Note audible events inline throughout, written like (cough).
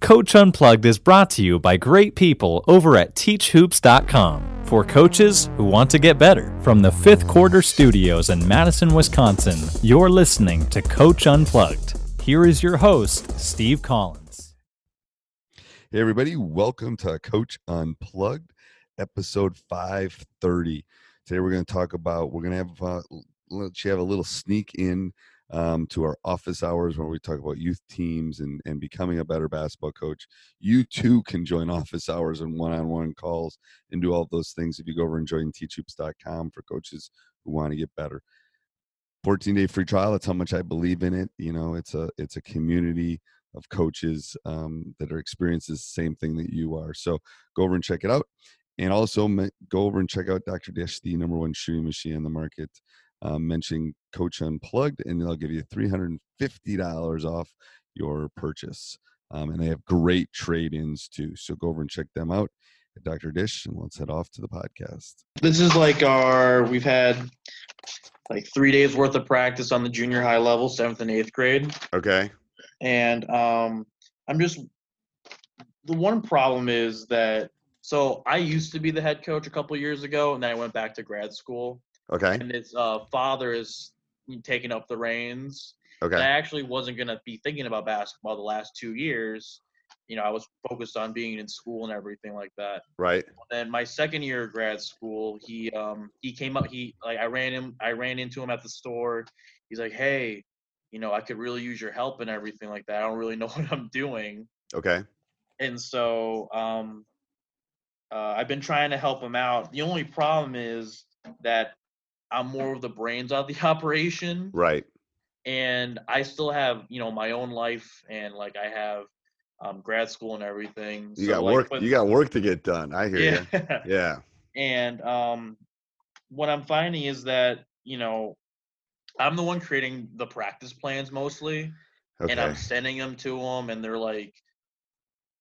Coach Unplugged is brought to you by great people over at teachhoops.com for coaches who want to get better. From the fifth quarter studios in Madison, Wisconsin, you're listening to Coach Unplugged. Here is your host, Steve Collins. Hey, everybody, welcome to Coach Unplugged, episode 530. Today, we're going to talk about, we're going to have, uh, let you have a little sneak in um, to our office hours where we talk about youth teams and, and becoming a better basketball coach. You too can join (laughs) office hours and one on one calls and do all those things if you go over and join teachhoops.com for coaches who want to get better. 14 day free trial. That's how much I believe in it. You know, it's a it's a community of coaches um, that are experiencing the same thing that you are. So go over and check it out. And also go over and check out Dr. Dish, the number one shooting machine on the market um, mention Coach Unplugged, and they'll give you $350 off your purchase. Um, and they have great trade ins too. So go over and check them out at Dr. Dish, and let's head off to the podcast. This is like our, we've had like three days worth of practice on the junior high level, seventh and eighth grade. Okay. And um, I'm just, the one problem is that, so I used to be the head coach a couple years ago, and then I went back to grad school. Okay. And his uh, father is taking up the reins. Okay. And I actually wasn't gonna be thinking about basketball the last two years. You know, I was focused on being in school and everything like that. Right. Then my second year of grad school, he um he came up he like I ran him I ran into him at the store. He's like, Hey, you know, I could really use your help and everything like that. I don't really (laughs) know what I'm doing. Okay. And so um uh, I've been trying to help him out. The only problem is that I'm more of the brains of the (laughs) operation. Right. And I still have, you know, my own life and like I have um, grad school and everything. You so, got like, work. but- you got work to get done. I hear yeah. you. (laughs) Yeah. and um, what I'm finding is that, you know, I'm the one creating the practice plans mostly, Okay. and I'm sending them to them, and they're like,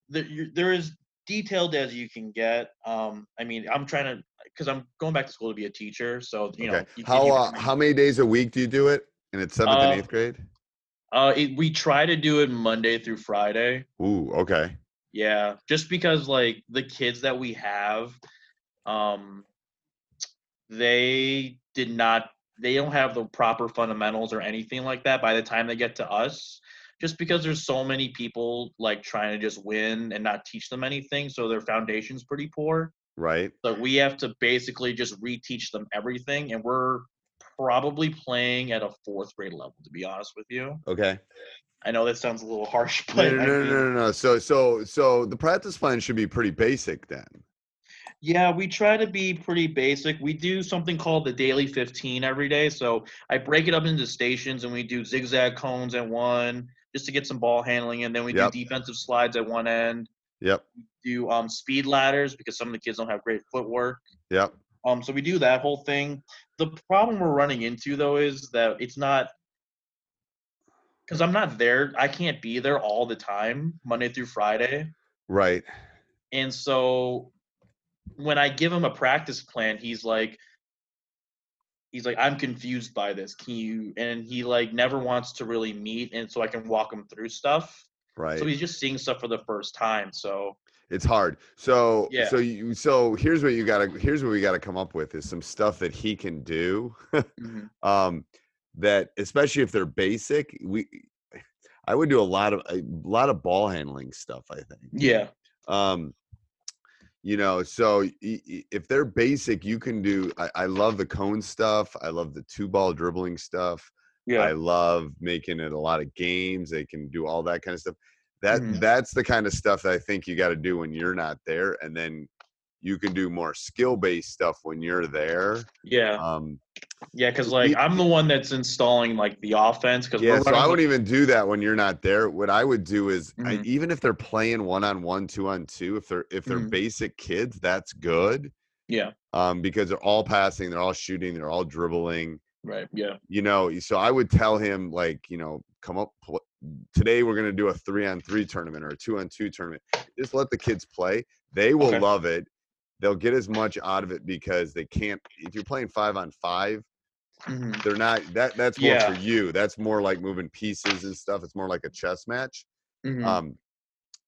they're, they're as detailed as you can get. Um, I mean, I'm trying to, because I'm going back to school to be a teacher, so you know, okay. you- how uh, how many days a week do you do it? And it's seventh Uh, and eighth grade. Uh, it, we try to do it Monday through Friday. Ooh. Okay. Yeah, just because like the kids that we have, um, they did not, they don't have the proper fundamentals or anything like that by the time they get to us. Just because there's so many people like trying to just win and not teach them anything, so their foundation's pretty poor. Right. So we have to basically just reteach them everything, and we're probably playing at a fourth grade level, to be honest with you. Okay. I know that sounds a little harsh, (laughs) but no, no, no, no, no. So, so, so the practice plan should be pretty basic then. Yeah, we try to be pretty basic. We do something called the daily 15 every day. So I break it up into stations and we do zigzag cones at one just to get some ball handling. And then we Yep. do defensive slides at one end, Yep. do um, speed ladders because some of the kids don't have great footwork. Yep. Um, so we do that whole thing. The problem we're running into though is that it's not because I'm not there. I can't be there all the time, Monday through Friday. Right. And so when I give him a practice plan, he's like, he's like, I'm confused by this. Can you? And he like never wants to really meet, and so I can walk him through stuff. Right. So he's just seeing stuff for the first time. So It's hard. So Yeah. so you so here's what you gotta here's what we gotta come up with is some stuff that he can do. mhm, (laughs) um that especially if they're basic, we I would do a lot of a lot of ball handling stuff, I think. yeah, Um you know, so if they're basic, you can do. I, I love the cone stuff. I love the two ball dribbling stuff. I love making it a lot of games. They can do all that kind of stuff. That Mhm. that's the kind of stuff that I think you got to do when you're not there, and then you can do more skill based stuff when you're there. yeah, Um, yeah. Because like I'm the one that's installing like the offense. Because yeah, so I wouldn't even do that when you're not there. What I would do is, I, Mhm. even if they're playing one on one, two on two, if they're if they're Mhm. basic kids, that's good. Yeah, Um, because they're all passing, they're all shooting, they're all dribbling. Right. Yeah, you know so i would tell him like you know come up pl- today we're going to do a three on three tournament or a two on two tournament just let the kids play they will Okay. love it they'll get as much out of it because they can't if you're playing five on five mhm, they're not that that's more Yeah. for you that's more like moving pieces and stuff it's more like a chess match mhm, um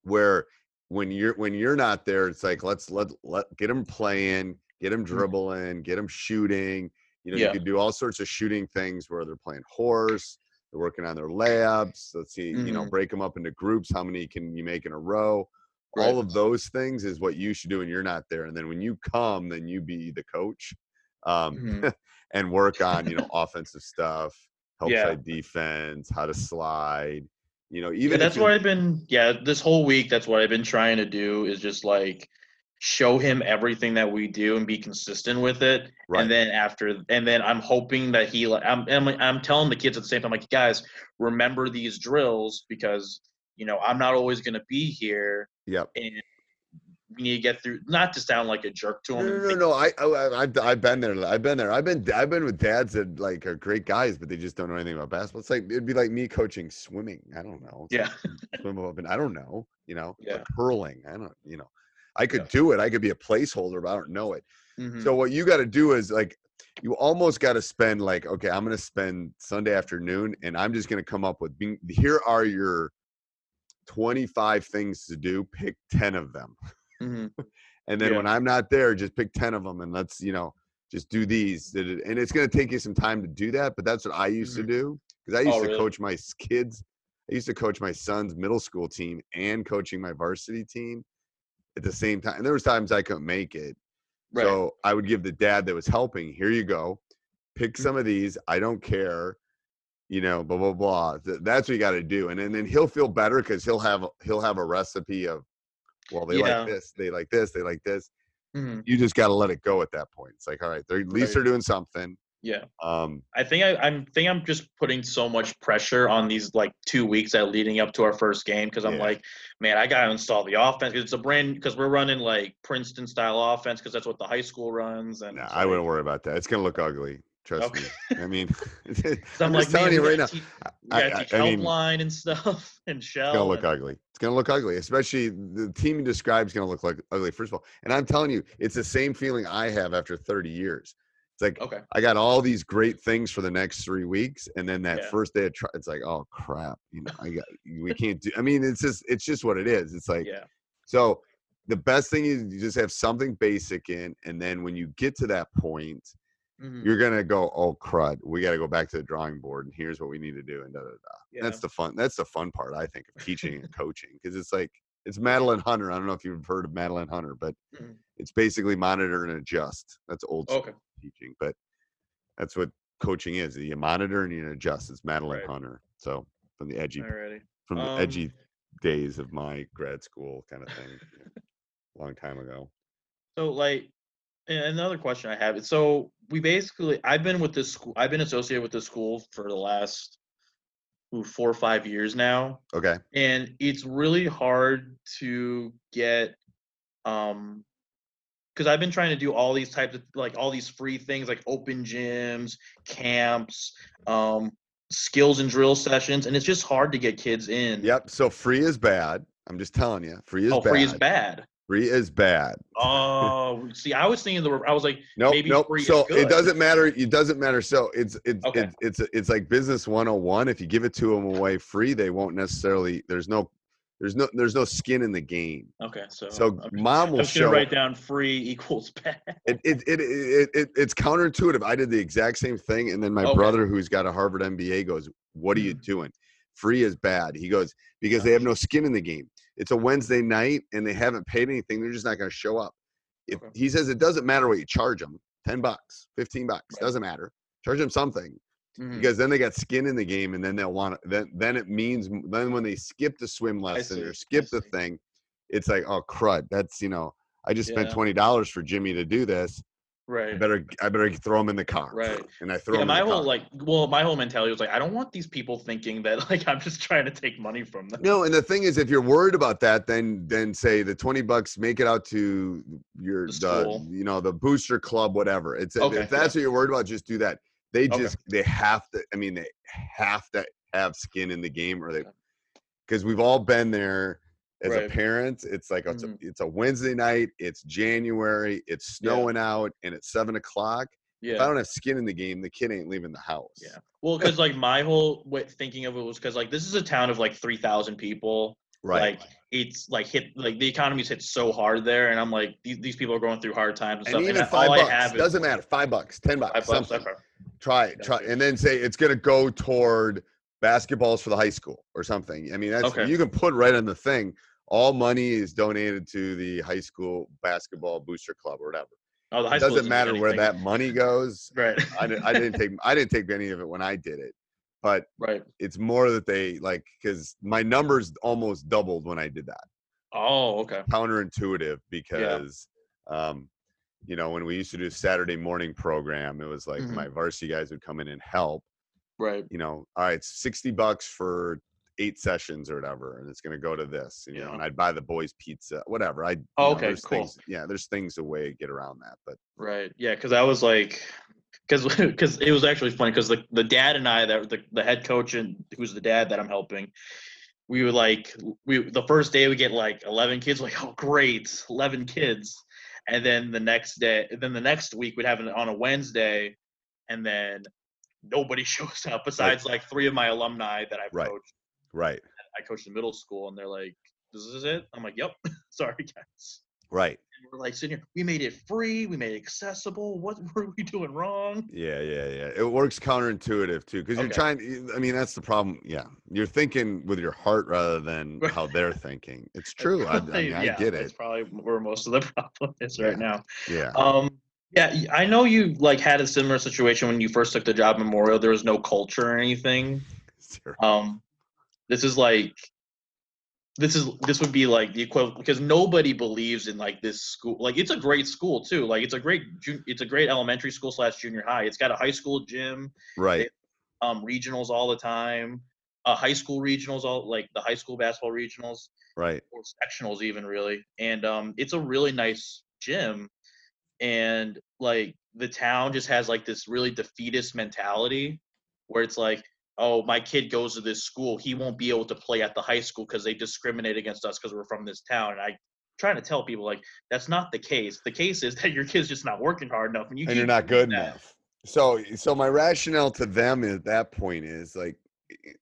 where when you're when you're not there it's like let's let let get them playing get them dribbling get them shooting you know Yeah. you could do all sorts of shooting things where they're playing horse they're working on their layups let's see you know Mhm. break them up into groups how many can you make in a row Right. all of those things is what you should do when you're not there and then when you come then you be the coach um Mhm. (laughs) and work on you know offensive stuff help Yeah. side defense how to slide you know even if that's what I've been. Yeah, this whole week, that's what I've been trying to do is just like show him everything that we do and be consistent with it. Right. And then after, and then I'm hoping that he, like, I'm, I'm, I'm telling the kids at the same time, like, guys, remember these drills because you know I'm not always going to be here, yep and we need to get through. Not to sound like a jerk to him. no, and no, no. I, I, I've, I've been there. I've been there. I've been, I've been with dads that like are great guys, but they just don't know anything about basketball. It's like it'd be like me coaching swimming. I don't know. It's Yeah. like swim up and I don't know. You know, Yeah. like hurling. I don't. You know, I could Yeah. do it. I could be a placeholder, but I don't know it. Mhm. So what you got to do is like, you almost got to spend like, okay, I'm going to spend Sunday afternoon, and I'm just going to come up with. Being, here are your 25 things to do. Pick 10 of them. Mhm. (laughs) And then Yeah. when I'm not there, just pick 10 of them and let's, you know, just do these. And it's going to take you some time to do that, but that's what I used Mhm. to do because I used Oh, to really? coach my kids. I used to coach my son's middle school team and coaching my varsity team at the same time. And there was times I couldn't make it. Right. So I would give the dad that was helping, here you go. Pick Mm-hmm. some of these. I don't care. You know, blah blah blah. That's what you got to do, and, then then he'll feel better because he'll have he'll have a recipe of, well, they Yeah. like this, they like this, they like this Mhm. you just got to let it go at that point. It's like, all right, they're at least Right. they're doing something. Yeah. Um, I think I, I'm think I'm just putting so much pressure on these like two weeks that leading up to our first game because I'm Yeah. like, man, I gotta install the offense it's a brand because we're running like Princeton style offense because that's what the high school runs and nah, I wouldn't worry about that. It's gonna look ugly. Trust Okay. me. I mean, (laughs) (laughs) I'm, I'm, like, telling you right now, teach, I- I- teach I mean- helpline and (laughs) stuff and shell. it's gonna look and- ugly. It's gonna look ugly, especially the team you describe is gonna look like ugly. First of all, and I'm telling you, it's the same feeling I have after 30 years. It's like Okay. I got all these great things for the next three weeks, and then that Yeah. first day of tri- it's like, oh crap, you know, I got we can't do. I mean, it's just it's just what it is. It's like Yeah. So the best thing is you just have something basic in, and then when you get to that point, Mhm. you're gonna go, oh crud, we got to go back to the drawing board, and here's what we need to do, and da da da. Yeah. That's the fun. That's the fun part, I think, of teaching and (laughs) coaching, because it's like it's Madeline Hunter. I don't know if you've heard of Madeline Hunter, but Mhm. it's basically monitor and adjust. That's old school Okay. Teaching, but that's what coaching is. You monitor and you adjust. It's Madeline Right. Hunter. So from the edgy Alrighty. from the Um, edgy days of my grad school kind of thing, long time ago. So like another question I have is so we basically I've been with this school I've been associated with this school for the last ooh, four or five years now. Okay. and it's really hard to get um because I've been trying to do all these types of like all these free things like open gyms, camps, um, skills and drill sessions, and it's just hard to get kids in. Yep. So free is bad. I'm just telling you, free is oh, bad. free is bad. Free is bad. Oh, see, I was thinking the. I was like, Nope, maybe nope. So it doesn't matter. It doesn't matter. So it's it's Okay. it's it's it's like business 101. If you give it to them away free, they won't necessarily. There's no there's no there's no skin in the game. Okay, so So okay. mom will gonna show. write down free equals (laughs) bad. It, it, it, it, it, it's counterintuitive. I did the exact same thing. And then my Okay. brother, who's got a Harvard MBA, goes, What are you Mm. doing? Free is bad. He goes, Because they have no skin in the game. It's a Wednesday night and they haven't paid anything. They're just not going to show up. If, Okay. He says it doesn't matter what you charge them 10 bucks, 15 bucks, Right. doesn't matter. Charge them something Mhm. because then they got skin in the game and then they'll want to, then, then it means, then when they skip the swim lesson or skip the thing, it's like, Oh, crud. That's, you know, I just spent $20 for Jimmy to do this. I right. better I better throw him in the car. Right. And I throw Yeah, him my whole car. like, well, my whole mentality was like, I don't want these people thinking that (laughs) like I'm just trying to take money from them. no, and the thing is, if you're worried about that, then then say the twenty bucks, make it out to your The the, you know the booster club, whatever. It's Okay, if that's what you're worried about, just do that. They Okay. just they have to. I mean, they have to have skin in the game, or they because we've all been there as Right. a parent. It's like it's, Mhm. a, it's a Wednesday night. It's January. It's Yeah. snowing out, and it's seven o'clock. Yeah. If I don't have skin in the game, the kid ain't leaving the house. Yeah. Well, because like my whole way thinking of it was because like this is a town of like three thousand people. Right. Like it's like hit like the economy's hit so hard there, and I'm like these, these people are going through hard times and stuff. even I- five all bucks I have is doesn't matter. Five bucks, ten bucks, five bucks. something. Try it, try, and then say it's going to go toward basketballs for the high school or something. I mean, that's Okay. you can put right on the thing. All money is donated to the high school basketball booster club or whatever. Oh, the high It school doesn't matter where that money goes. (laughs) Right. I didn't, I didn't take I didn't take any of it when I did it, but (laughs) right. it's more that they like because my numbers almost doubled when I did that. Oh, okay. counterintuitive because um you know when we used to do a saturday morning program it was like Mhm. my varsity guys would come in and help Right. you know all right 60 bucks for eight sessions or whatever and it's going to go to this you know and i'd buy the boys pizza whatever i Oh, okay, cool. things, yeah there's things a way to get around that but Right. Yeah, because I was like, because because (laughs) it was actually funny because the the dad and I that the the head coach and who's the dad that I'm helping, we were like we the first day we get like 11 kids like oh great 11 kids, and then the next day then the next week we'd have it on a Wednesday, and then nobody (laughs) shows up besides like three of my alumni that I've Right. coached. right I coached in middle school and they're like, this is it. I'm like, yep. (laughs) Sorry guys. right we're like sitting here, we made it free, we made it accessible. What (laughs) were we doing wrong? yeah yeah yeah it works counterintuitive too because you're trying i mean that's the problem yeah you're thinking with your heart rather than (laughs) how they're thinking it's true i, I, (laughs) mean, I yeah, get That's it probably where most of the problem is right now. yeah Um, yeah, I know you like had a similar situation when you first took the job Memorial. There was no culture or anything. Zero. Um, this is like, this is this would be like the equivalent because nobody believes in like this school. Like it's a great school too. Like it's a great it's a great elementary school slash junior high. It's got a high school gym. right um, regionals all the time, uh, high school regionals, all like the high school basketball regionals right or sectionals even really. And um, it's a really nice gym, and like the town just has like this really defeatist mentality, where it's like, oh, my kid goes to this school, he won't be able to play at the high school because they discriminate against us because we're from this town. And I trying to tell people like that's not the case. The case is (laughs) that your kid's just not working hard enough, and you and you're not good that. enough. So, so my rationale to them at that point is like,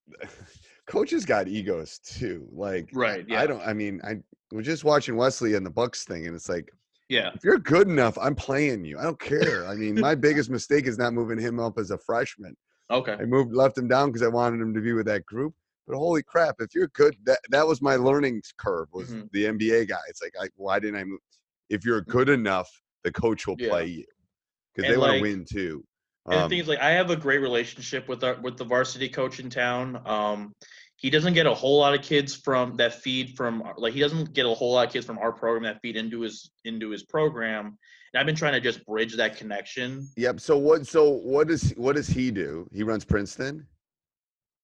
(laughs) coaches got egos too. Like, Right, yeah. I don't. I mean, I was just watching Wesley and the Bucks thing, and it's like, Yeah. if you're good enough, I'm playing you. I don't care. I mean, my (laughs) biggest mistake is not moving him up as a freshman. Okay. I moved, left him down because I wanted him to be with that group. But holy crap, if you're good, that that was my learning curve. Was Mhm. the NBA guy? It's like, I, why didn't I move? If you're good enough, the coach will Yeah. play you because And they want to win too. And the Um, thing is, like, I have a great relationship with our with the varsity coach in town. Um, he doesn't get a whole lot of kids from that feed from like he doesn't get a whole lot of kids from our program that feed into his into his program. And I've been trying to just bridge that connection. Yep. So what? So what does what does he do? He runs Princeton.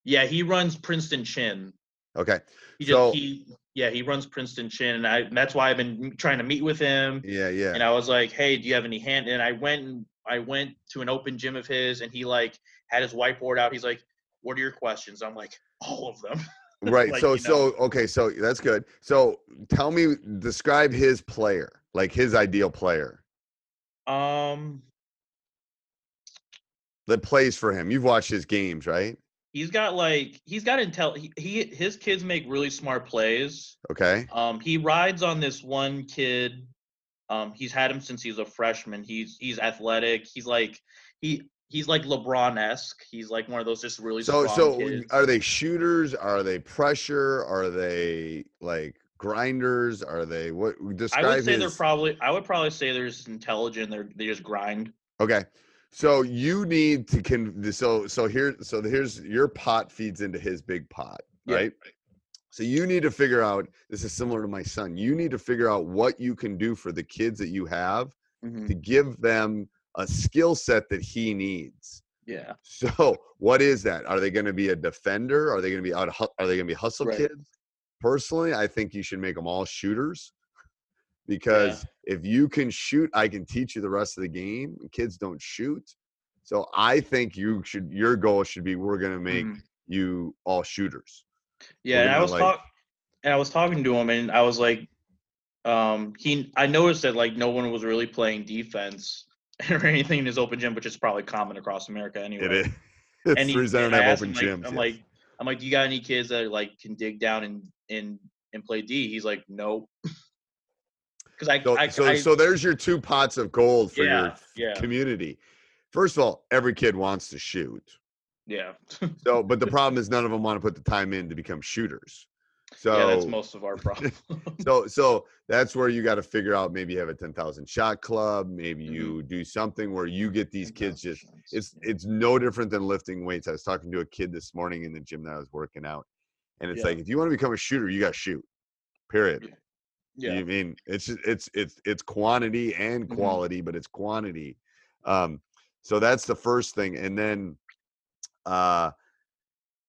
Yeah, he runs Princeton Chin. Okay. He just So- he yeah he runs Princeton Chin, and I and that's why I've been trying to meet with him. Yeah. Yeah. and I was like, "Hey, do you have any hand?" And I went and I went to an open gym of his, and he like had his whiteboard out. He's like, "What are your questions?" I'm like, "All of them." (laughs) right. Like, so you know. so okay. So that's good. So tell me, describe his player, like his ideal player Um, that plays for him. You've watched his games, right? he's got like he's got intel. He, he his kids make really smart plays. Okay. Um, he rides on this one kid. Um, he's had him since he's a freshman. He's he's athletic. He's like he he's like LeBron esque. He's like one of those just really So strong so kids. are they shooters? Are they pressure? Are they like grinders? Are they what? Describe I would say they're probably. I would probably say they're just intelligent. They're they just grind. Okay. So you need to con so so here so here's your pot feeds into his big pot, Yeah. right? So you need to figure out this is similar to my son. You need to figure out what you can do for the kids that you have Mhm. to give them a skill set that he needs. Yeah. (laughs) So what is that? Are they going to be a defender? Are they going to be out? Are they going to be hustle Right. kids? Personally, I think you should make them all shooters because if you can shoot, I can teach you the rest of the game. Kids don't shoot, so I think you should. Your goal should be we're going to make Mhm. you all shooters. Yeah, and I was like- talk, and I was talking to him, and I was like, um, he, I noticed that like no one was really playing defense (laughs) or anything in his open gym, which is probably common across America anyway. It is. (laughs) It's And the he, reason I don't have open him, like, gyms. I'm yes. like, I'm like, do you got any kids that like can dig down and and and play D? He's like, nope. (laughs) Because I, so, I, so, I so there's your two pots of gold for yeah, your yeah, community. First of all, every kid wants to shoot. yeah, So, but the problem is none of them want to put the time in to become shooters. So, yeah. That's most of our problem. (laughs) (laughs) so, so that's where you got to figure out. Maybe you have a ten thousand shot club. Maybe Mhm. you do something where you get these kids just. It's it's no different than lifting weights. I was talking to a kid this morning in the gym that I was working out, and it's Yeah. like if you want to become a shooter, you got to shoot. Period. yeah, You mean it's it's it's it's quantity and Mhm. quality, but it's quantity. Um, so that's the first thing, and then, uh,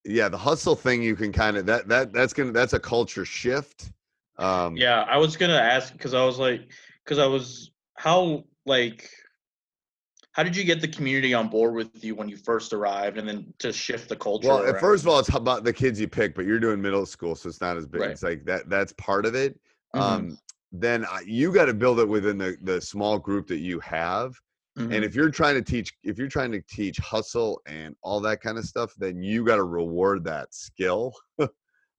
yeah, the hustle thing you can kind of that that that's gonna that's a culture shift. Um, Yeah, I was gonna ask because I was like, because I was how like, how did you get the community on board with you when you first arrived, and then to shift the culture? Well, around? first of all, it's about the kids you pick, but you're doing middle school, so it's not as big. Right. It's like that. That's part of it. Mhm, Um, then you got to build it within the the small group that you have. Mhm. And if you're trying to teach, if you're trying to teach hustle and all that kind of stuff, then you got to reward that skill. (laughs) um,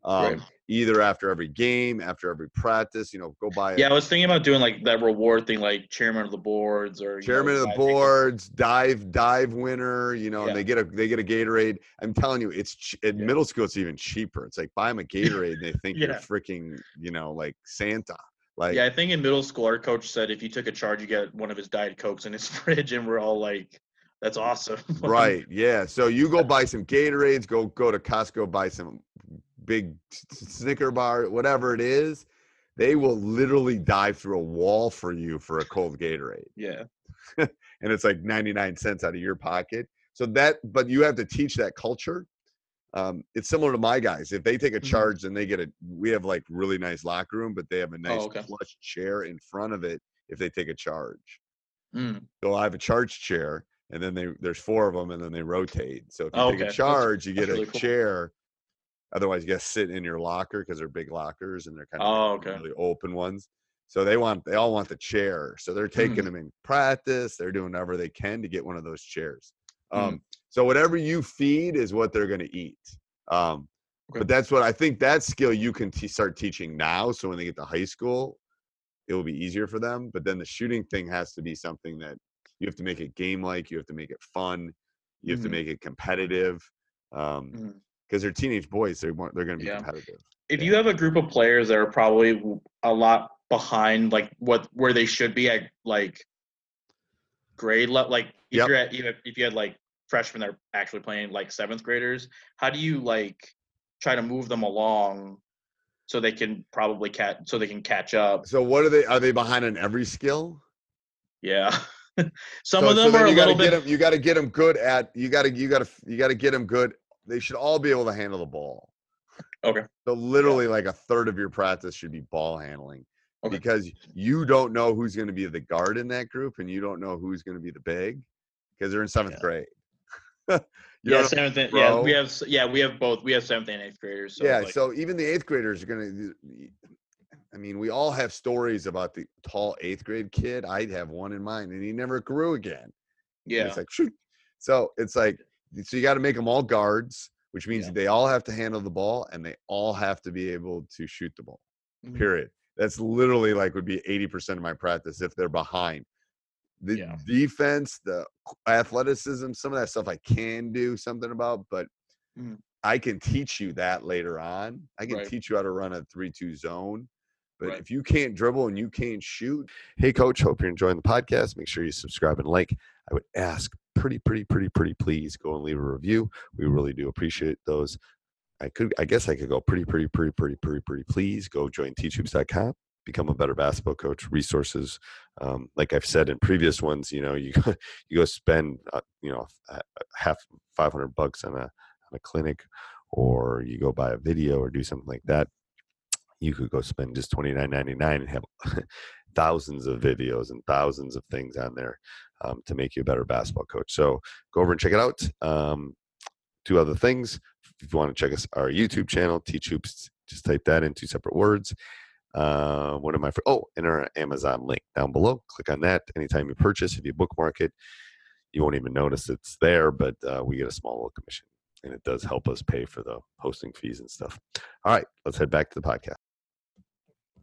Right. Either after every game, after every practice, you know, go buy yeah, I was thinking about doing like that reward thing, like chairman of the boards or you know, chairman of the boards, dive dive winner, you know, Yeah. and they get a they get a Gatorade. I'm telling you, it's ch- in Yeah. middle school it's even cheaper. It's like buy them a Gatorade and they (laughs) think you're freaking, you know, like Santa. Like Yeah, I think in middle school, our coach said if you took a charge, you get one of his diet cokes in his (laughs) fridge, and we're all like, "That's awesome." (laughs) right, yeah. So you go buy some Gatorades, go go to Costco, buy some big Snicker bar, whatever it is. They will literally dive through a wall for you for a cold Gatorade. yeah, (laughs) and it's like 99 cents out of your pocket. So that, but you have to teach that culture. Um, it's similar to my guys. If they take a Mhm. charge then they get a, we have like really nice locker room, but they have a nice Oh, okay. plush chair in front of it if they take a charge. Mm, So I have a charge chair, and then they there's four of them, and then they rotate. So if you Oh, take okay. a That's- charge, you get that's a really cool. chair. Otherwise, you got to sit in your locker because they're big lockers and they're kind of Oh, okay. really open ones. So they want they all want the chair. So they're taking Mhm. them in practice. They're doing whatever they can to get one of those chairs. Mm. Um, so whatever you feed is what they're going to eat. Um, Okay. But that's what I think that skill you can t- start teaching now. So when they get to high school, it will be easier for them. But then the shooting thing has to be something that you have to make it game like. You have to make it fun. You have to Mhm. make it competitive. Um, mhm. because they're teenage boys, they want they're going to be Yeah. competitive. if Yeah. you have a group of players that are probably a lot behind like what where they should be at like grade level like if Yep. you're at you if you had like freshmen that are actually playing like seventh graders how do you like try to move them along so they can probably catch so they can catch up So what are they? Are they behind on every skill? yeah (laughs) some So- of them then are a little get Them, you got to get them good at. You got to you got to you got to get them good. They should all be able to handle the ball. Okay. So literally, like a third of your practice should be ball handling, Okay. because you don't know who's going to be the guard in that group, and you don't know who's going to be the big, because they're in seventh Yeah. grade. (laughs) Yeah, seventh. And, yeah, we have. Yeah, we have both. We have seventh and eighth graders. So yeah, like, so even the eighth graders are gonna. I mean, we all have stories about the tall eighth grade kid. I'd have one in mind, and he never grew again. And yeah, it's like shoot. So it's like so you got to make them all guards, which means Yeah. they all have to handle the ball and they all have to be able to shoot the ball. Mhm. Period. That's literally like would be eighty percent of my practice if they're behind. The Yeah. defense, the athleticism, some of that stuff I can do something about, but Mhm. I can teach you that later on. I can Right. teach you how to run a three-two zone. But Right. if you can't dribble and you can't shoot, hey coach, hope you're enjoying the podcast. Make sure you subscribe and like. I would ask pretty, pretty, pretty, pretty please go and leave a review. We really do appreciate those. I could I guess I could go pretty, pretty, pretty, pretty, pretty, pretty please go join teachhoops.com, become a better basketball coach, resources. Um, like I've said in previous ones, you know, you go, (laughs) you go spend uh, you know half five hundred bucks on a on a clinic or you go buy a video or do something like that you could go spend just twenty nine ninety nine and have (laughs) thousands of videos and thousands of things on there um, to make you a better basketball coach. So go over and check it out. Um, two other things. If you want to check us our YouTube channel, Teach Hoops, just type that in two separate words. Uh, one of my oh, and our Amazon link down below. Click on that. Anytime you purchase, if you bookmark it, you won't even notice it's there, but uh, we get a small little commission, and it does help us pay for the hosting fees and stuff. All right, let's head back to the podcast.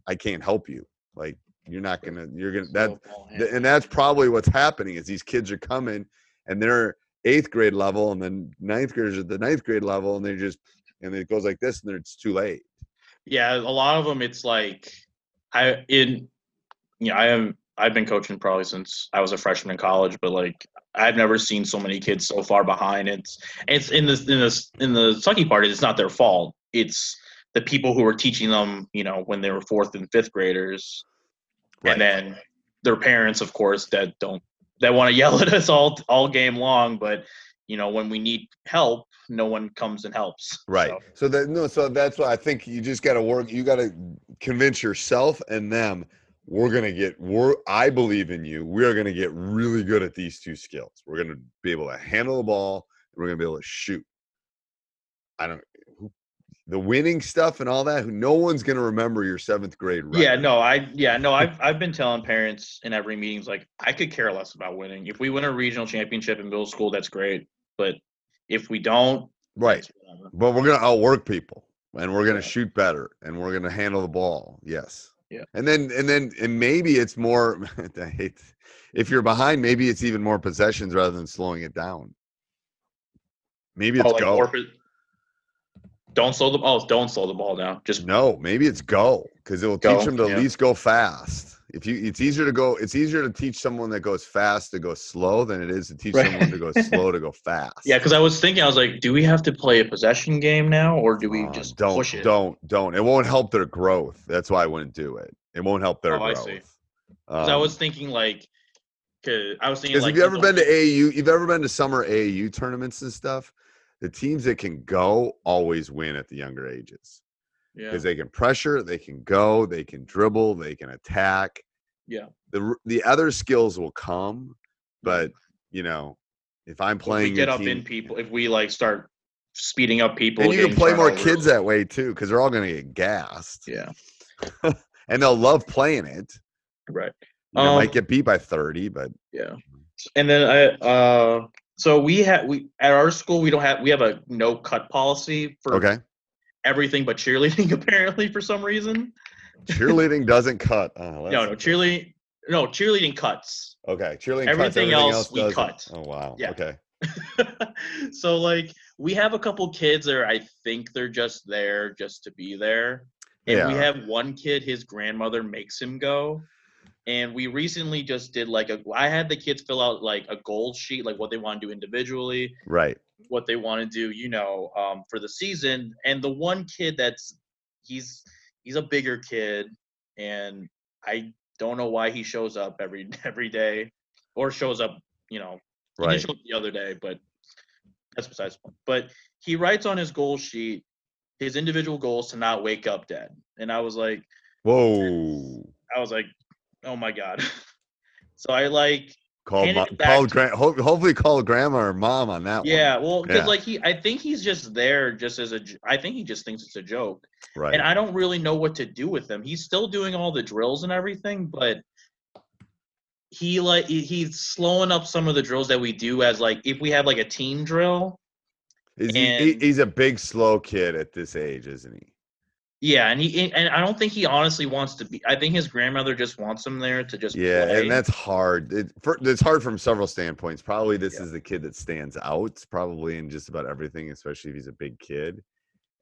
I can't help you. Like you're not gonna. You're gonna that, So ball th- and that's probably what's happening is these kids are coming and they're eighth grade level, and then ninth graders at the ninth grade level, and they're just and it goes like this, and then it's too late. Yeah, a lot of them. It's like I in you know I am I've been coaching probably since I was a freshman in college, but like I've never seen so many kids so far behind. It's it's in this in this in the sucky part. It's not their fault. It's the people who were teaching them. You know, when they were fourth and fifth graders, Right. and then their parents, of course, that don't that want to yell (laughs) at us all all game long. But you know, when we need help, no one comes and helps. Right. So, So that no, so that's why I think you just got to work. You got to convince yourself and them. We're gonna get. We're. I believe in you. We are gonna get really good at these two skills. We're gonna be able to handle the ball. And we're gonna be able to shoot. I don't. The winning stuff and all that no one's gonna remember your seventh grade. Record. Yeah, no, I yeah, no, I've I've been telling parents in every meetings like I could care less about winning. If we win a regional championship in middle school, that's great. But if we don't, Right. But we're gonna outwork people, and we're gonna Yeah. shoot better, and we're gonna handle the ball. Yes. Yeah. And then and then and maybe it's more. (laughs) I hate if you're behind. Maybe it's even more possessions rather than slowing it down. Maybe oh, it's Oh, like go. more don't slow the oh, don't slow the ball down. Just No, maybe it's go because it will Go, teach them to yeah. at least go fast. If you, it's easier to go. It's easier to teach someone that goes fast to go slow than it is to teach Right. someone to go (laughs) slow to go fast. yeah, because I was thinking, I was like, do we have to play a possession game now, or do we Uh, just don't push it? don't don't. It won't help their growth. That's why I wouldn't do it. It won't help their Oh, I growth. see. 'Cause I Um, was thinking like, I was thinking like, have you ever been to AAU? You've ever been to summer AAU tournaments and stuff? The teams that can go always win at the younger ages Yeah, because they can pressure, they can go, they can dribble, they can attack. yeah. The the other skills will come, but you know, if I'm If playing, we get up in people, if we like start speeding up people, and you can play more kids that way too, because they're all going to get gassed, Yeah, (laughs) and they'll love playing it. right. You know, Um, might get beat by thirty, but Yeah. And then I uh so we have we at our school we don't have we have a no cut policy for okay. everything but cheerleading (laughs) apparently for some reason. Cheerleading doesn't cut. Oh, (laughs) No, no, cheerleading no, cheerleading cuts. Okay, cheerleading. cuts, Everything else we doesn't. cut. Oh wow. Yeah. Okay. (laughs) so like we have a couple kids that are, I think they're just there just to be there. And we have one kid his grandmother makes him go. And we recently just did like a I had the kids fill out like a goal sheet like what they want to do individually Right. what they want to do, you know, um, for the season. And the one kid that's he's he's a bigger kid, and I don't know why he shows up every (laughs) every day, or shows up, you know, Right. didn't show up the other day, but that's besides the point. But he writes on his goal sheet his individual goals to not wake up dead, and I was like, Whoa. I was like, oh my god. (laughs) so I like Call Hand mo- it call to- gra- ho- hopefully call grandma or mom on that Yeah, well, because Yeah. like he, I think he's just there just as a. I think he just thinks it's a joke. Right. and I don't really know what to do with him. He's still doing all the drills and everything, but he like he's slowing up some of the drills that we do as like if we have like a team drill. Is he, he's a big slow kid at this age, isn't he? Yeah, and he and I don't think he honestly wants to be. I think his grandmother just wants him there to just Yeah, play. and that's hard. It, for, it's hard from several standpoints. Probably this Yeah. is the kid that stands out, probably in just about everything, especially if he's a big kid.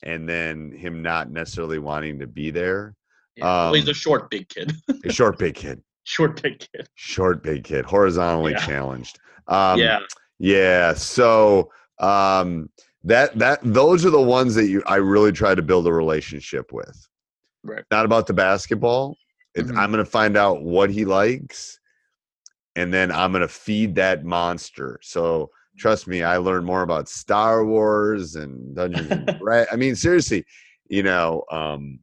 And then him not necessarily wanting to be there. Yeah, well, he's um, a short big kid, A short, big kid. (laughs) short big kid. Short, big kid. Horizontally Yeah. challenged. Um, yeah, Yeah. So um, that that those are the ones that you I really try to build a relationship with. Right. Not about the basketball. Mhm. I'm going to find out what he likes, and then I'm going to feed that monster. So trust me, I learned more about Star Wars and Dungeons and (laughs) Dra- I mean, seriously, you know, um,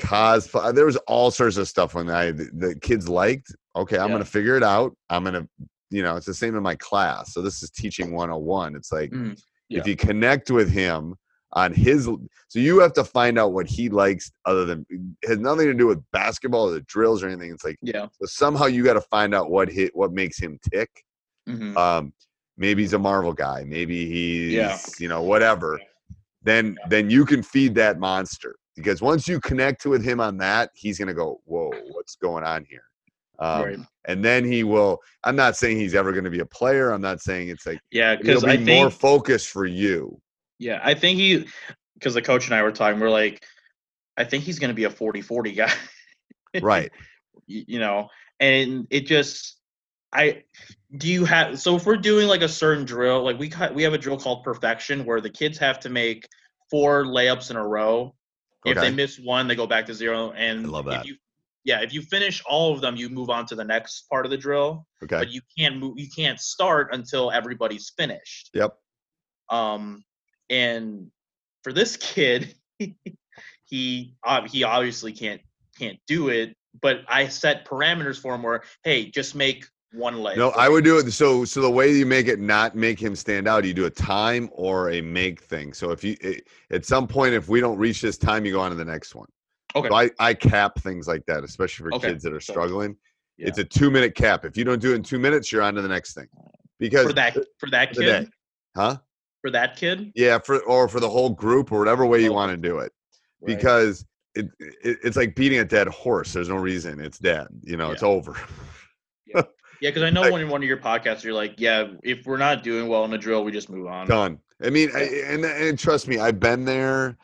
cosplay. There was all sorts of stuff when I the, the kids liked. Okay, I'm Yeah. going to figure it out. I'm going to you know, it's the same in my class. So this is teaching 101. It's like Mm, yeah. if you connect with him on his so you have to find out what he likes other than has nothing to do with basketball or the drills or anything. It's like yeah. so somehow you got to find out what hit what makes him tick. mhm. Um maybe he's a Marvel guy, maybe he's Yeah. you know, whatever. Then then you can feed that monster. Because once you connect with him on that, he's gonna go, Whoa, what's going on here? Um, right. and then he will i'm not saying he's ever going to be a player i'm not saying it's like Yeah, because be I more think focused for you yeah, I think he because the coach and I were talking, we're like, I think he's going to be a 40-40 guy. (laughs) right you know and it just i do you have so if we're doing like a certain drill like we we have a drill called perfection where the kids have to make four layups in a row if they miss one they go back to zero and I love that. if you yeah if you finish all of them you move on to the next part of the drill okay. but you can't move you can't start until everybody's finished. Yep. Um and for this (laughs) kid he uh, he obviously can't can't do it but i set parameters for him where hey just make one leg. No i would do it so so the way you make it not make him stand out you do a time or a make thing. So if you it, at some point if we don't reach this time you go on to the next one okay so i i cap things like that especially for Okay, kids that are so- struggling yeah. it's a two minute cap if you don't do it in two minutes you're on to the next thing because for that for that kid huh for that kid yeah for or for the whole group or whatever way you want to do it Right. because it, it it's like beating a dead horse. There's no reason. It's dead. You know, it's over. yeah because i (laughs) know when in one of your podcasts you're like yeah if we're not doing well in a drill we just move on Done. I mean, I, and and trust me, I've been there.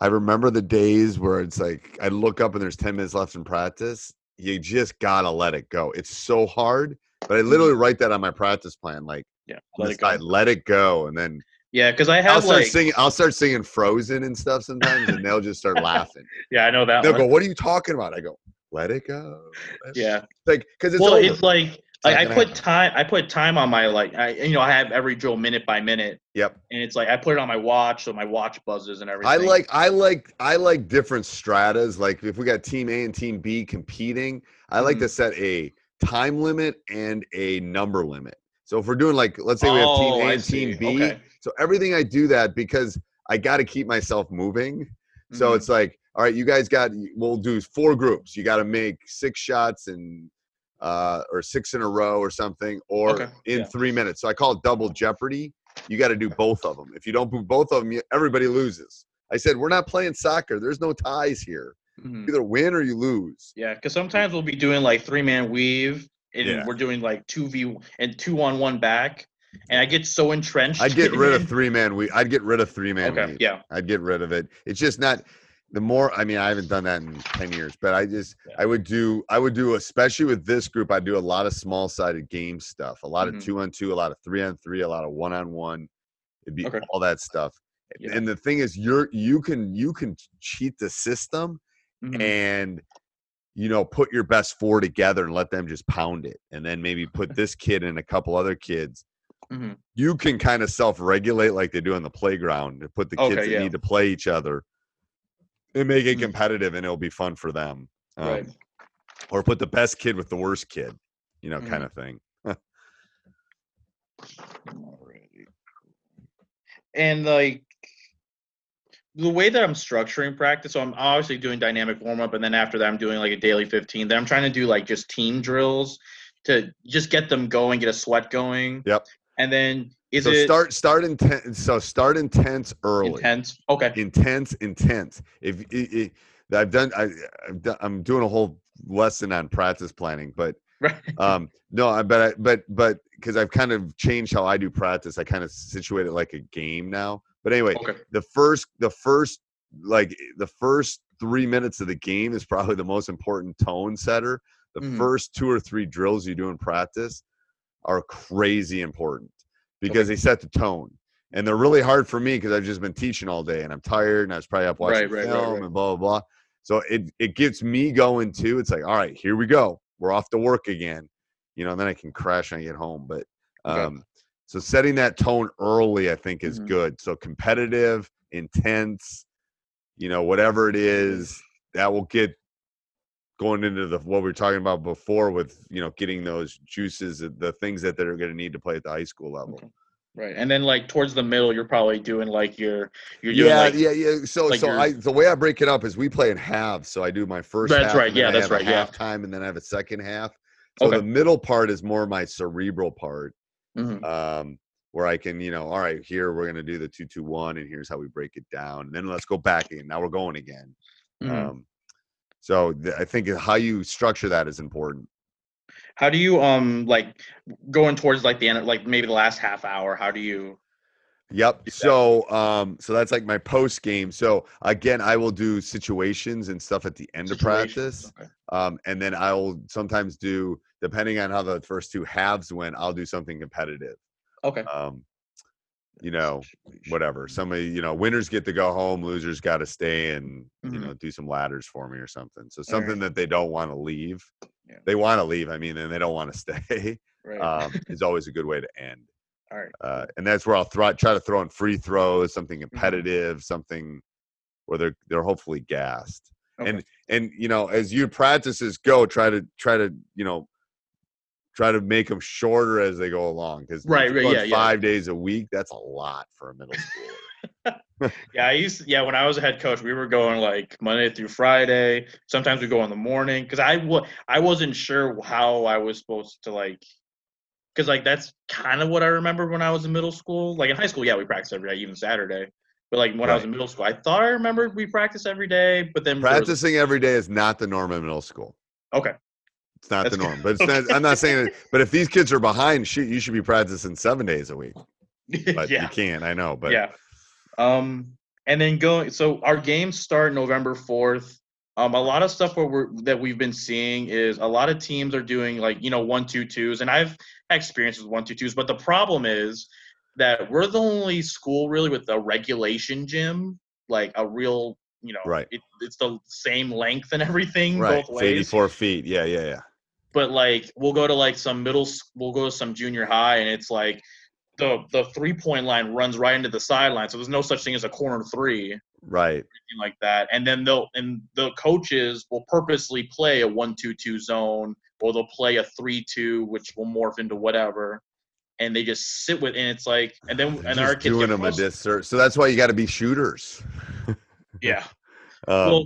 I remember the days where it's like I look up and there's 10 minutes left in practice. You just gotta let it go. It's so hard, but I mm-hmm. literally write that on my practice plan. Like, yeah let it go let it go, and then yeah because i I'll have start like singing. I'll start singing Frozen and stuff sometimes, and they'll just start laughing. (laughs) yeah i know that They'll one. go, "What are you talking about?" I go, "Let it go." Let it yeah like because it's well, it's like like I put happen. time. I put time on my like. I you know I have every drill minute by minute, yep. and it's like I put it on my watch, so my watch buzzes and everything. I like I like I like different stratas. Like if we got team A and team B competing, I like Mhm. to set a time limit and a number limit. So if we're doing like let's say we have team Oh, A and team. B, Okay. so everything I do that because I got to keep myself moving. So Mhm. it's like, all right, you guys got we'll do four groups. You got to make six shots and uh or six in a row or something or Okay, in yeah. 3 minutes. So I call it double jeopardy. You got to do both of them. If you don't do both of them, you, everybody loses. I said, we're not playing soccer. There's no ties here. Mhm. Either win or you lose. Yeah, because sometimes we'll be doing like three man weave, and Yeah. we're doing like two v and two on one back, and I get so entrenched. I'd get rid of three man. We I'd get rid of three man. Okay, yeah, I'd get rid of it. It's just not the more I mean, I haven't done that in 10 years, but I just Yeah. I would do I would do especially with this group, I do a lot of small sided game stuff, a lot Mhm. of two on two, a lot of three on three, a lot of one on one. It'd be Okay. all that stuff. Yeah. And the thing is you're you can you can cheat the system Mhm. and you know put your best four together and let them just pound it and then maybe put (laughs) this kid and a couple other kids Mhm. you can kind of self-regulate like they do on the playground to put the kids Okay, that yeah. need to play each other and make it Mhm. competitive and it'll be fun for them um, Right. or put the best kid with the worst kid you know, Mhm. kind of thing. And like the way that I'm structuring practice, so I'm obviously doing dynamic warm up, and then after that, I'm doing like a daily 15. Then I'm trying to do like just team drills to just get them going, get a sweat going. Yep. And then is so it start start intense. So start intense early. intense? Okay. Intense, intense. If I've done, I, I've done, I'm doing a whole lesson on practice planning, but (laughs) Right. um no I- but I, but but because i've kind of changed how i do practice i kind of situate it like a game now but anyway Okay. the first the first like the first three minutes of the game is probably the most important tone setter the Mhm. first two or three drills you do in practice are crazy important because they set the tone and they're really hard for me because i've just been teaching all day and i'm tired and i was probably up watching Right, right, film right. and blah blah blah so it it gets me going too it's like all right here we go we're off to work again you know and then i can crash when i get home but Okay. um so setting that tone early i think is Mhm. good so competitive intense you know whatever it is that will get going into the what we were talking about before with you know getting those juices the things that they're going to need to play at the high school level Okay. Right. And then like towards the middle, you're probably doing like your you're doing yeah like yeah yeah so like so your- i the way i break it up is we play in halves so i do my first That's half, right, and then yeah, I that's have a right, yeah. halftime and then i have a second half so Okay. the middle part is more my cerebral part Mhm. um, where I can, you know, all right, here we're gonna do the two two one, and here's how we break it down, and then let's go back in. Now we're going again. Mhm. Um, so th- I think how you structure that is important. How do you um like going towards like the end, like maybe the last half hour? How do you? Yep. So, um, so that's like my post game. So again, I will do situations and stuff at the end of practice, Okay. um, and then I'll sometimes do, depending on how the first two halves went, I'll do something competitive. Okay. Um, you know, whatever. Somebody, you know, winners get to go home, losers got to stay and you Mhm. know do some ladders for me or something. So All right. something that they don't want to leave. Yeah. They want to leave. I mean, and they don't want to (laughs) stay. Right. Um, is always a good way to end. All right. Uh, and that's where I'll throw, try to throw in free throws, something Mm-hmm. competitive, something where they're they're hopefully gassed. Okay. And and you know, as your practices go, try to try to you know try to make them shorter as they go along because Right, right, yeah, yeah. five days a week that's a lot for a middle schooler. (laughs) Yeah, I used yeah when I was a head coach, we were going like Monday through Friday. Sometimes we go in the morning because I wa- I wasn't sure how I was supposed to like because like that's kind of what I remember when I was in middle school. Like in high school, yeah, we practiced every day, even Saturday. But like when I was in middle school, I thought I remembered we practiced every day, but then there was- Practicing every day is not the norm in middle school. okay, It's not That's the norm, but it's not, I'm not saying it. But if these kids are behind, shoot, you should be practicing seven days a week. (laughs) But yeah, you can't. I know, but yeah. Um, and then going. So our games start November fourth. Um, a lot of stuff where we're that we've been seeing is a lot of teams are doing like you know one two twos, and I've experienced with one two twos. But the problem is that we're the only school really with a regulation gym, like a real you know, Right. It, it's the same length and everything right, both it's ways. 84 feet. Yeah, yeah, yeah. but like we'll go to like some middle we'll go to some junior high and it's like the the three point line runs right into the sideline so there's no such thing as a corner three Right. like that and then they'll and the coaches will purposely play a one two two zone or they'll play a three two which will morph into whatever and they just sit with and it's like and then and our kids doing them a disservice. So that's why you got to be shooters. (laughs) yeah Um, well,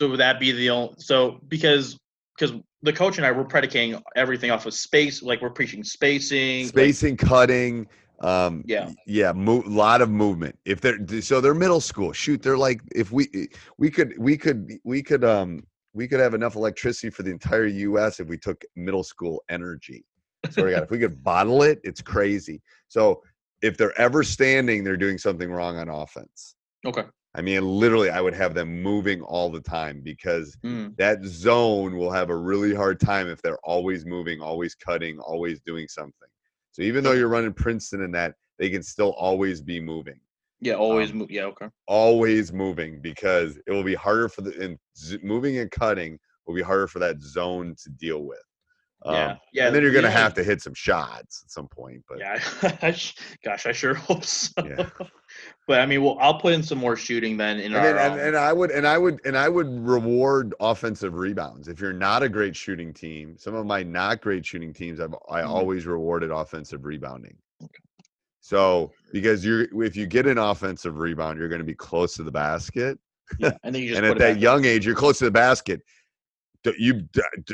so would that be the only so because because the coach and I were predicating everything off of space, like we're preaching spacing, like- spacing, cutting. Um, Yeah. yeah, mo- lot of movement. If they're so they're middle school. Shoot, they're like if we we could we could we could um we could have enough electricity for the entire U.S. if we took middle school energy. To God, if we could (laughs) bottle it, it's crazy. So if they're ever standing, they're doing something wrong on offense. okay, I mean, literally, I would have them moving all the time because Mm, that zone will have a really hard time if they're always moving, always cutting, always doing something. So even though you're running Princeton and that, they can still always be moving, yeah, always Um, move. Yeah, okay, always moving because it will be harder for the and z- moving and cutting will be harder for that zone to deal with. Um, yeah, yeah. and then you're gonna yeah, have to hit some shots at some point. But Yeah, (laughs) gosh, I sure (laughs) hope so. Yeah. but I mean, well, I'll put in some more shooting then in and, our. then, and, um, and I would and I would and I would reward offensive rebounds. If you're not a great shooting team, some of my not great shooting teams, I've I Mhm. always rewarded offensive rebounding. So because you're if you get an offensive rebound, you're going to be close to the basket, yeah, and then you (laughs) just and at that young age, you're close to the basket. You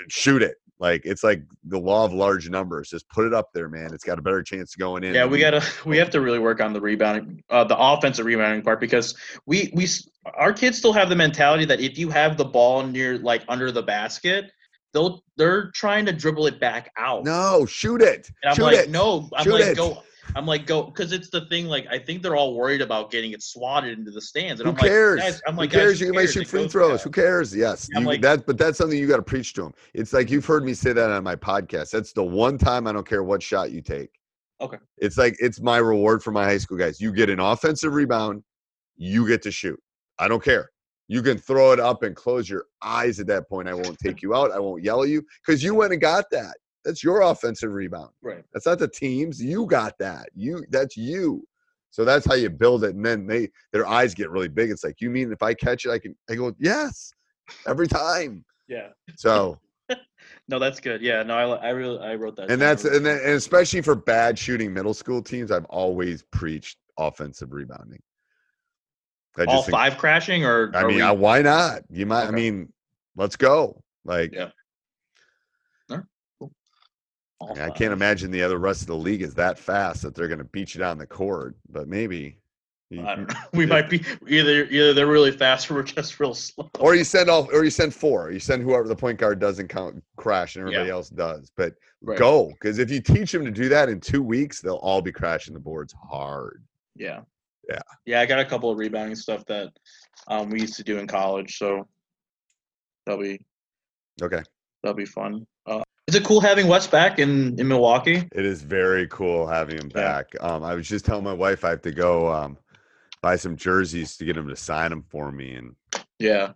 shoot it like it's like the law of large numbers. Just put it up there, man. It's got a better chance of going in. Yeah, we gotta (laughs) we have to really work on the rebounding, uh, the offensive rebounding part because we we our kids still have the mentality that if you have the ball near like under the basket, they'll they're trying to dribble it back out. No, shoot it. and I'm shoot like, it. no, I'm Shoot like it. go. I'm like go because it's the thing. Like I think they're all worried about getting it swatted into the stands. And Who I'm like, cares? guys, I'm who like, guys, cares? who you might cares? shoot free throws. Who cares? Yes, I'm you, like- that. But that's something you got to preach to them. It's like you've heard me say that on my podcast. That's the one time I don't care what shot you take. Okay. It's like it's my reward for my high school guys. You get an offensive rebound, you get to shoot. I don't care. You can throw it up and close your eyes at that point. I won't take you out. I won't yell at you because you went and got that. That's your offensive rebound. Right. That's not the teams. You got that. You that's you. So that's how you build it. And then they their eyes get really big. It's like, you mean if I catch it, I can I go, yes, every time. Yeah. So (laughs) No, that's good. Yeah. No, I I really I wrote that. and that's and then and especially for bad shooting middle school teams, I've always preached offensive rebounding. I all think- five crashing or I mean, we- why not? You might I mean, let's go. Like Yeah. All I can't imagine the other rest of the league is that fast that they're gonna beat you down the court, but maybe. You- I. (laughs) We Yeah. (laughs) might be either either they're really fast or we're just real slow. or you send all or you send four you send whoever the point guard doesn't count crash and everybody Yeah. else does but Right. go because if you teach them to do that in two weeks they'll all be crashing the boards hard Yeah. Yeah. Yeah, I got a couple of rebounding stuff that um, we used to do in college, so that'll be okay that'll be fun. Is it cool having Wes back in in Milwaukee? it is very cool having him Yeah. back um i was just telling my wife i have to go um buy some jerseys to get him to sign them for me and Yeah.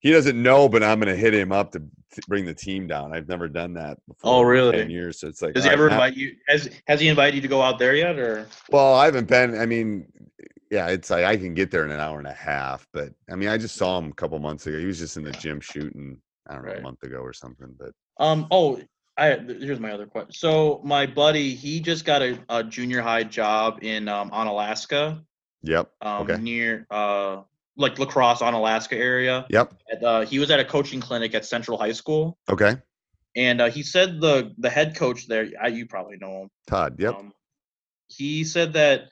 he doesn't know but i'm gonna hit him up to bring the team down i've never done that before Oh, really? 10 years so it's like Does he ever invite you? Has Has he invited you to go out there yet? Or Well, I haven't been. I mean, yeah, it's like I can get there in an hour and a half. But I mean, I just saw him a couple months ago. He was just in the gym shooting. I don't know, Right. a month ago or something. But um oh. I, here's my other question. So my buddy, he just got a, a junior high job in um, Onalaska, yep, um, Okay. near uh, like lacrosse Onalaska area. yep, At, uh, he was at a coaching clinic at Central High School, okay. and uh, he said the the head coach there. I, you probably know him. Todd, yep. Um, he said that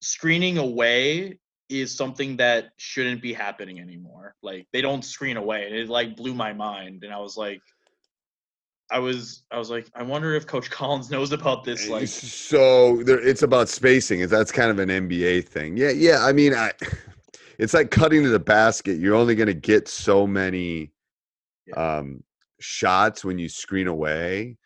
screening away is something that shouldn't be happening anymore. Like they don't screen away. And it like blew my mind. And I was like, I was I was like, I wonder if Coach (laughs) Collins knows about this. Like so there, it's about spacing. That's kind of an NBA thing? Yeah, yeah. I mean, I. (laughs) It's like cutting to the basket. You're only going to get so many um, shots when you screen away.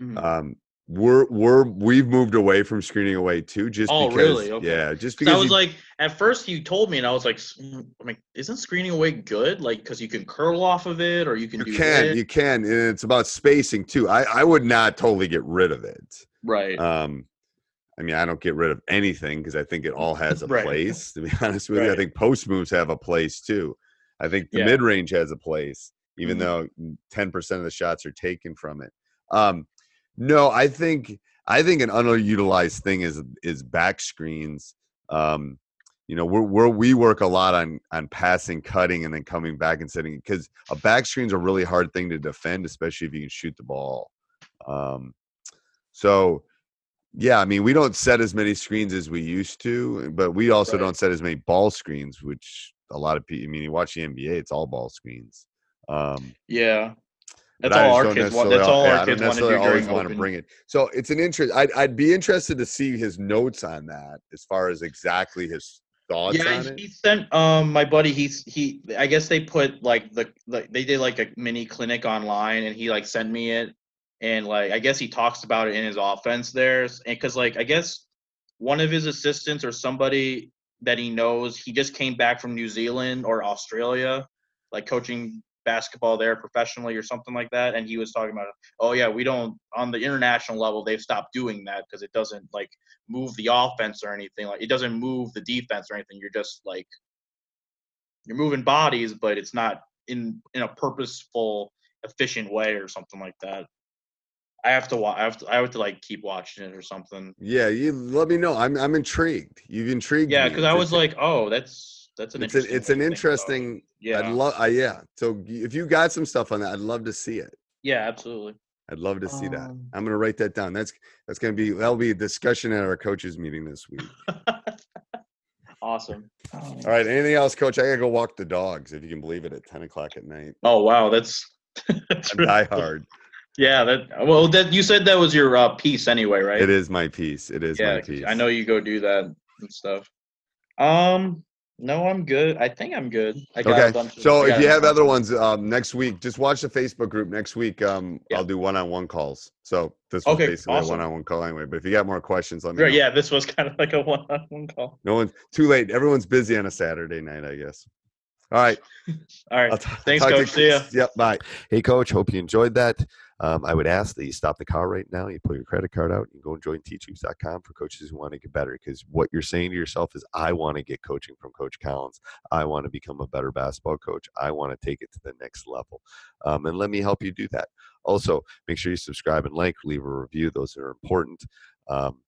mhm. Um, we're we're we've moved away from screening away too, just Oh, because. really? Okay. Yeah, just because I was you- like, at first you told me, and I was like, mm, I'm like, isn't screening away good? Like, because you can curl off of it, or you can You can, this. you can, and it's about spacing too. I I would not totally get rid of it. right. Um, I mean, I don't get rid of anything because I think it all has a Right. (laughs) place. To be (laughs) honest with you, I think post moves have a place too. I think the Yeah. mid range has a place, even Mhm. though ten percent of the shots are taken from it. Um, no, I think I think an underutilized thing is is back screens. Um, you know, we're, we're we work a lot on on passing, cutting, and then coming back and setting because a back screen's a really hard thing to defend, especially if you can shoot the ball. Um, so yeah, I mean, we don't set as many screens as we used to, but we also Right. don't set as many ball screens, which a lot of people. I mean, you watch the NBA; it's all ball screens. Um, yeah. That's all our kids want. That's all yeah, our kids want to do during want to bring it. So it's an interest. I'd, I'd be interested to see his notes on that, as far as exactly his thoughts yeah, on he- it. he sent um my buddy. He's he. I guess they put like the like they did like a mini clinic online, and he like sent me it, and like I guess he talks about it in his offense there, and because like I guess one of his assistants or somebody that he knows, he just came back from New Zealand or Australia, like coaching basketball there professionally or something like that, and he was talking about, oh yeah, we don't on the international level they've stopped doing that because it doesn't like move the offense or anything. Like it doesn't move the defense or anything. You're just like you're moving bodies, but it's not in in a purposeful, efficient way or something like that. I have to watch. I have to. I have to like keep watching it or something. Yeah, you let me know. I'm I'm intrigued. You've intrigued. Yeah, because I was like, oh, that's that's an it's an interesting. it's an to think about it. interesting. Yeah. I'd love. Uh, yeah. So if you got some stuff on that, I'd love to see it. Yeah, absolutely. I'd love to see that. Um, I'm gonna write that down. That's that's gonna be that'll be a discussion at our coaches meeting this week. (laughs) awesome. All right. Anything else, Coach? I gotta go walk the dogs. If you can believe it, at 10 o'clock at night. Oh wow, that's (laughs) that's really, die hard. yeah. That well, that you said that was your uh, piece anyway, right? It is my piece. It is yeah, my piece. I know you go do that and stuff. Um, no, I'm good. I think I'm good. I got a Okay. bunch of- So I if you have other ones um, next week, just watch the Facebook group. Next week, um, Yeah. I'll do one-on-one calls. So this was Okay, basically awesome. a one-on-one call anyway. But if you got more questions, let me Right, know. yeah, this was (laughs) kind of like a one-on-one call. No one's too late. Everyone's busy on a Saturday night, I guess. All right. (laughs) All right, t- (laughs) thanks, talk to coach. See ya. Yep. Bye. Hey, coach, hope you enjoyed that. Um, I would ask that you stop the car right now. You pull your credit card out. You go and join teachhoops.com for coaches who want to get better. Because what you're saying to yourself is, I want to get coaching from Coach Collins. I want to become a better basketball coach. I want to take it to the next level. Um, and let me help you do that. Also, make sure you subscribe and like, leave a review. Those are important. Um,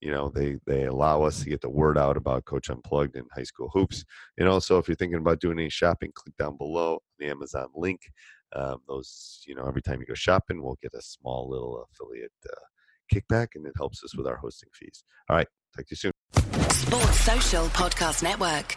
you know, they they allow us to get the word out about Coach Unplugged and high school hoops. And also, if you're thinking about doing any shopping, click down below the Amazon link um, those you know every time you go shopping we'll get a small little affiliate uh, kickback and it helps us with our hosting fees all right talk to you soon Sports Social Podcast Network.